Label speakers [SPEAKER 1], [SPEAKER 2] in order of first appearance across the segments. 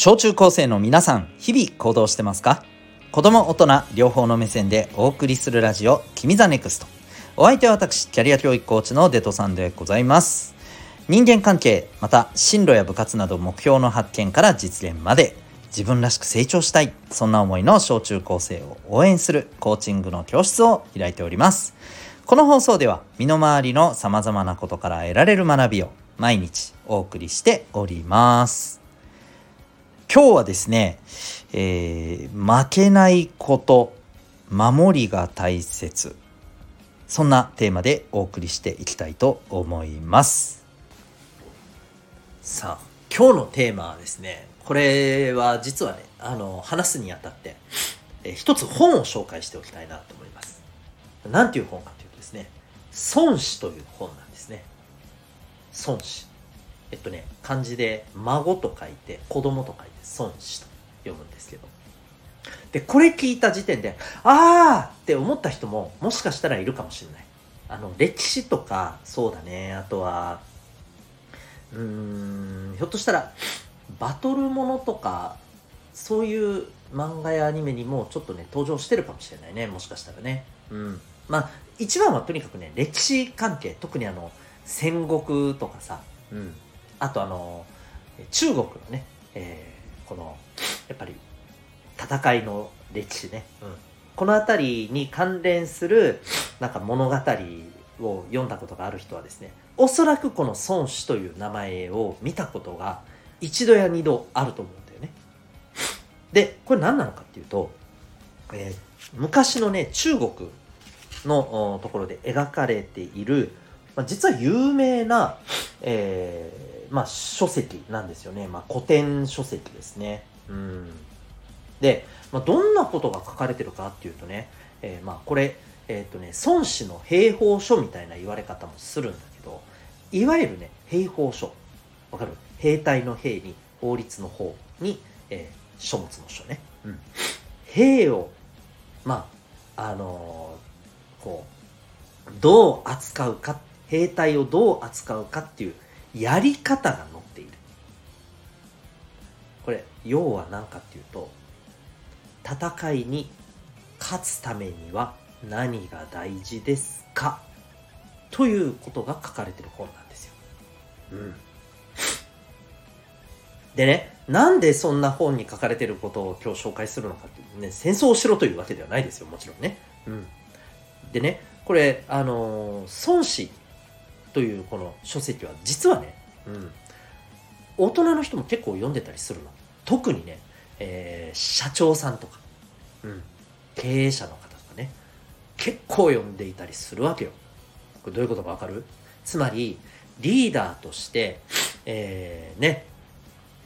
[SPEAKER 1] 小中高生の皆さん、日々行動してますか？子供、大人、両方の目線でお送りするラジオ、君 the NEXT。お相手は私、キャリア教育コーチのデトさんでございます。人間関係、また進路や部活など目標の発見から実現まで、自分らしく成長したい、そんな思いの小中高生を応援するコーチングの教室を開いております。この放送では、身の回りの様々なことから得られる学びを毎日お送りしております。今日はですね、えー、負けないこと、守りが大切。そんなテーマでお送りしていきたいと思います。さあ、今日のテーマはですね、これは実はね、あの、話すにあたって、えー、一つ本を紹介しておきたいなと思います。何ていう本かというとですね、孫子という本なんですね。孫子。えっとね、漢字で孫と書いて、子供と書いて、孫子と読むんですけど。で、これ聞いた時点で、あーって思った人ももしかしたらいるかもしれない。あの、歴史とか、そうだね、あとは、うーん、ひょっとしたら、バトルものとか、そういう漫画やアニメにもちょっとね、登場してるかもしれないね、もしかしたらね。うん。まあ、一番はとにかくね、歴史関係、特にあの、戦国とかさ、うん。あとあの、中国のね、えー、この、やっぱり、戦いの歴史ね。うん。この辺りに関連する、なんか物語を読んだことがある人はですね、おそらくこの孫子という名前を見たことが一度や二度あると思うんだよね。で、これ何なのかっていうと、えー、昔のね、中国のところで描かれている、まあ、実は有名な、えーまあ、書籍なんですよね。まあ、古典書籍ですね。うん。で、まあ、どんなことが書かれてるかっていうとね、えー、まあ、これ、えっ、ー、とね、孫子の兵法書みたいな言われ方もするんだけど、いわゆるね、兵法書。わかる？兵隊の兵に、法律の方に、えー、書物の書ね。うん。兵を、まあ、あのー、こう、どう扱うか、兵隊をどう扱うかっていうやり方が載っているこれ要は何かっていうと戦いに勝つためには何が大事ですか？ということが書かれてる本なんですよ。うん。でね、なんでそんな本に書かれてることを今日紹介するのかっていうね、戦争をしろというわけではないですよ、もちろんね。うん。でね、これ、あのー、孫子というこの書籍は実はね、うん、大人の人も結構読んでたりするの。特にね、えー、社長さんとか、うん、経営者の方とかね結構読んでいたりするわけよ。これどういうことかわかる？つまりリーダーとして、えー、ね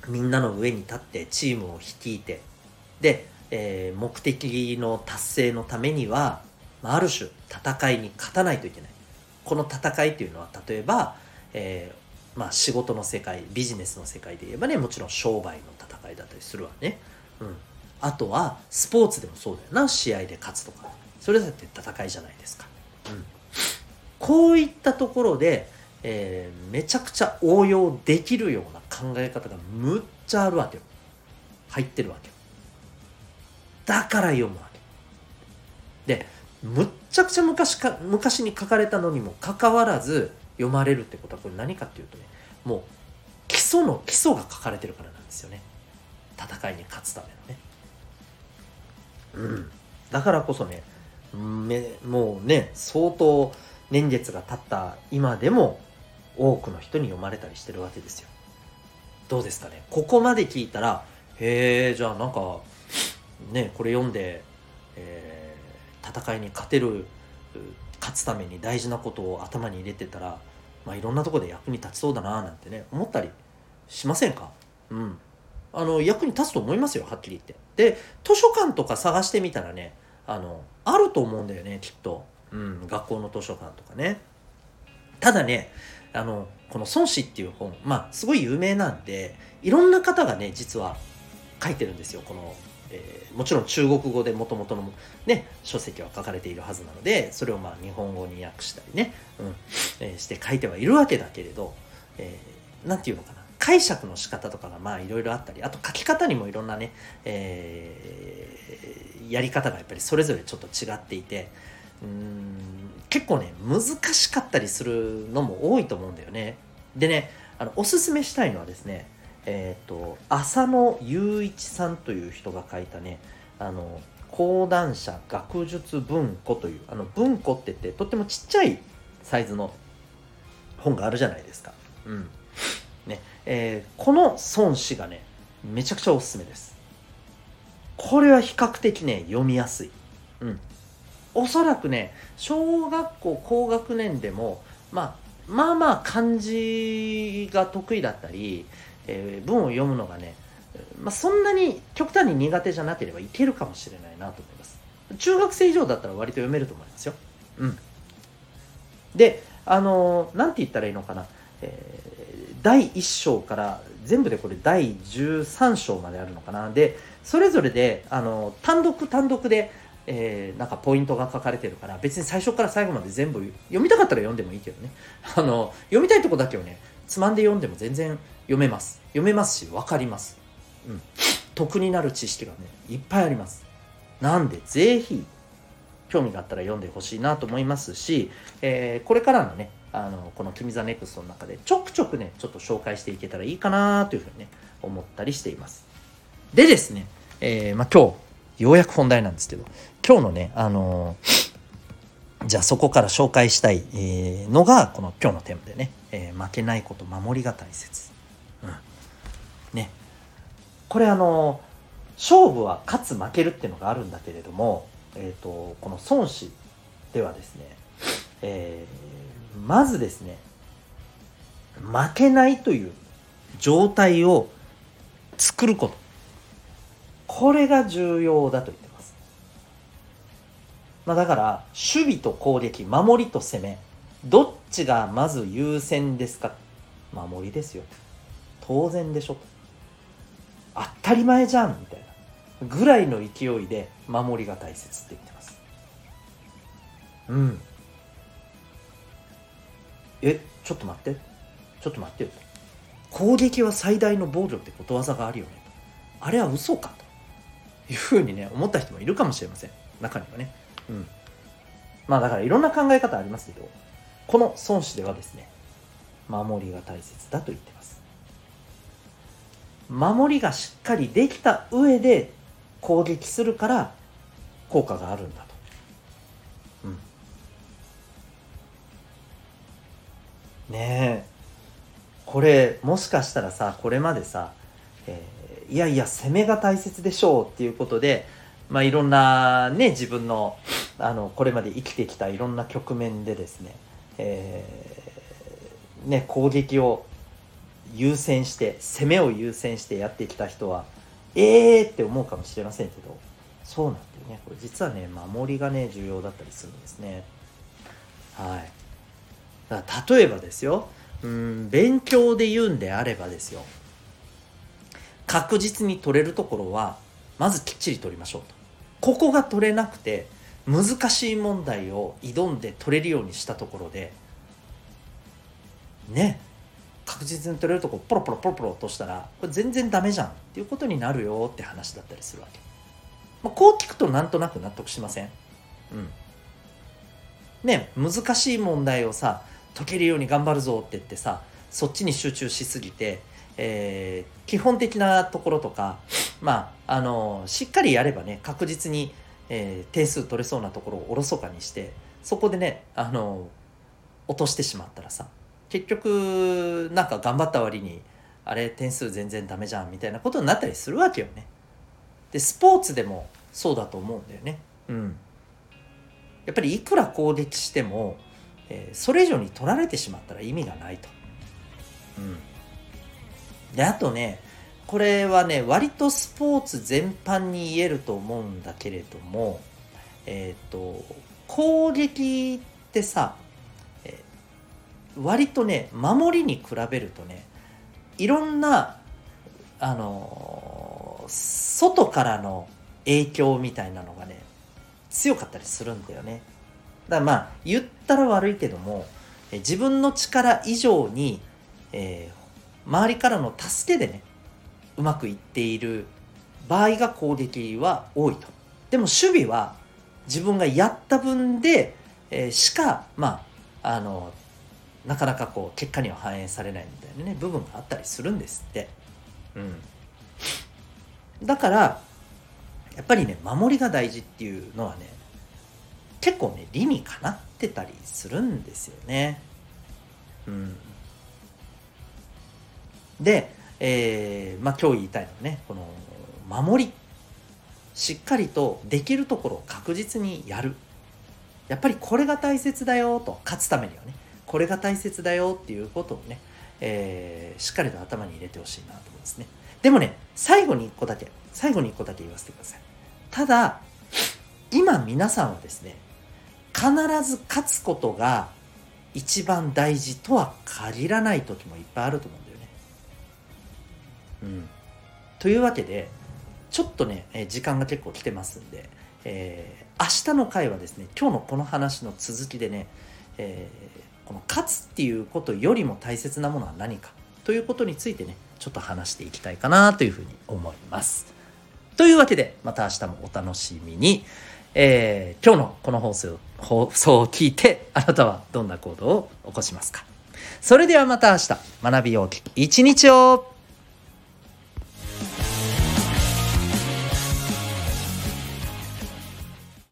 [SPEAKER 1] みんなの上に立ってチームを率いてで、えー、目的の達成のためにはある種戦いに勝たないといけないこの戦いっていうのは例えば、えー、まあ、仕事の世界ビジネスの世界で言えばねもちろん商売の戦いだったりするわね、うん、あとはスポーツでもそうだよな。試合で勝つとか。それだって戦いじゃないですか、うん、こういったところで、えー、めちゃくちゃ応用できるような考え方がむっちゃあるわけよ。入ってるわけよ。だから読むわけ。でむっちゃくちゃ昔か昔に書かれたのにもかかわらず読まれるってことはこれ何かっていうとねもう基礎の基礎が書かれてるからなんですよね。戦いに勝つためのね。うん。だからこそねめもうね相当年月が経った今でも多くの人に読まれたりしてるわけですよ。どうですかね？ここまで聞いたらへえじゃあなんかねこれ読んで、えー戦いに勝てる勝つために大事なことを頭に入れてたら、まあ、いろんなとこで役に立ちそうだななんてね思ったりしませんか？うん。あの役に立つと思いますよはっきり言って。で図書館とか探してみたらねあのあると思うんだよねきっと、うん、学校の図書館とかね。ただねあのこの「孫子」っていう本まあすごい有名なんでいろんな方がね実は書いてるんですよこのえー、もちろん中国語でもともとの、ね、書籍は書かれているはずなのでそれをまあ日本語に訳したりね、うんえー、して書いてはいるわけだけれど、えー、て言うのかな解釈の仕方とかがまあいろいろあったりあと書き方にもいろんなね、えー、やり方がやっぱりそれぞれちょっと違っていてうん結構ね難しかったりするのも多いと思うんだよね。でねあのおすすめしたいのはですねえっ、ー、と浅野雄一さんという人が書いたねあの講談社学術文庫というあの文庫って言ってとってもちっちゃいサイズの本があるじゃないですか。うんねえー、この孫子がねめちゃくちゃおすすめです。これは比較的ね読みやすい。うん、おそらくね小学校高学年でも、まあ、まあまあ漢字が得意だったり、えー、文を読むのがねまあ、そんなに極端に苦手じゃなければいけるかもしれないなと思います。中学生以上だったら割と読めると思いますよ。うん。で、あのー、なんて言ったらいいのかな。えー、第1章から全部でこれ第13章まであるのかな。で、それぞれで、あのー、単独単独で、えー、なんかポイントが書かれてるから別に最初から最後まで全部読みたかったら読んでもいいけどねあの読みたいとこだけをねつまんで読んでも全然読めます。読めますし分かります。うん、得になる知識がねいっぱいあります。なんでぜひ興味があったら読んでほしいなと思いますし、えー、これからのねあのこの「君 the NEXT の中でちょくちょくねちょっと紹介していけたらいいかなというふうにね思ったりしています。でですね、えー、まあ、今日ようやく本題なんですけど今日のねあのー、じゃあそこから紹介したい、のがこの今日のテーマでね、え負けないこと守りが大切、うん、ね。これあの勝負は勝つ負けるっていうのがあるんだけれども、えーと、この孫子ではですね、えー、まずですね負けないという状態を作ること。これが重要だと言ってます、まあ、だから守備と攻撃守りと攻めどっちがまず優先ですか？守りですよ。当然でしょ。当たり前じゃんみたいな。ぐらいの勢いで守りが大切って言ってます。うん。えちょっと待って。ちょっと待ってよ。攻撃は最大の防御ってことわざがあるよね。あれは嘘かというふうにね思った人もいるかもしれません。中にはね。うん。まあだからいろんな考え方ありますけどこの孫子ではですね守りが大切だと言ってます。守りがしっかりできた上で攻撃するから効果があるんだと。うん、ねえ。これもしかしたらさこれまでさ、えー、いやいや攻めが大切でしょうっていうことでまあいろんなね自分のあのこれまで生きてきたいろんな局面でですね,、えー、ね攻撃を優先して攻めを優先してやってきた人はええー、って思うかもしれませんけどそうなんだよね。これ実はね守りがね重要だったりするんですね。はい。だ例えばですようん勉強で言うんであればですよ確実に取れるところはまずきっちり取りましょうと。ここが取れなくて難しい問題を挑んで取れるようにしたところでね確実に取れるとこポロポロポロポロとしたらこれ全然ダメじゃんっていうことになるよって話だったりするわけ、まあ、こう聞くとなんとなく納得しません？うん。ね難しい問題をさ解けるように頑張るぞって言ってさそっちに集中しすぎて、えー、基本的なところとかまああのしっかりやればね確実に、えー、点数取れそうなところをおろそかにしてそこでねあの落としてしまったらさ結局なんか頑張った割にあれ点数全然ダメじゃんみたいなことになったりするわけよね。でスポーツでもそうだと思うんだよね。うん。やっぱりいくら攻撃しても、えー、それ以上に取られてしまったら意味がないと。うん。であとねこれはね割とスポーツ全般に言えると思うんだけれどもえっ、ー、と攻撃ってさえ割とね守りに比べるとねいろんなあの外からの影響みたいなのがね強かったりするんだよね。だからまあ言ったら悪いけども自分の力以上に、えー、周りからの助けでねうまくいっている場合が攻撃は多いと。でも守備は自分がやった分で、えー、しかまああのなかなかこう結果には反映されないみたいなね部分があったりするんですって。うん。だからやっぱりね守りが大事っていうのはね結構ね理にかなってたりするんですよね。うん。で、えー、まあ今日言いたいのはねこの守り。しっかりとできるところを確実にやる。やっぱりこれが大切だよと勝つためにはね。これが大切だよっていうことをね、えー、しっかりと頭に入れてほしいなと思いますね。でもね最後に1個だけ最後に1個だけ言わせてください。ただ今皆さんはですね必ず勝つことが一番大事とは限らない時もいっぱいあると思うんだよ。ね。うん。というわけでちょっとねえ時間が結構来てますんで、えー、明日の回はですね今日のこの話の続きでね、えー、この勝つっていうことよりも大切なものは何かということについてねちょっと話していきたいかなというふうに思います。というわけでまた明日もお楽しみに。えー、今日のこの放送放送を聞いてあなたはどんな行動を起こしますかそれではまた明日学びようき一日を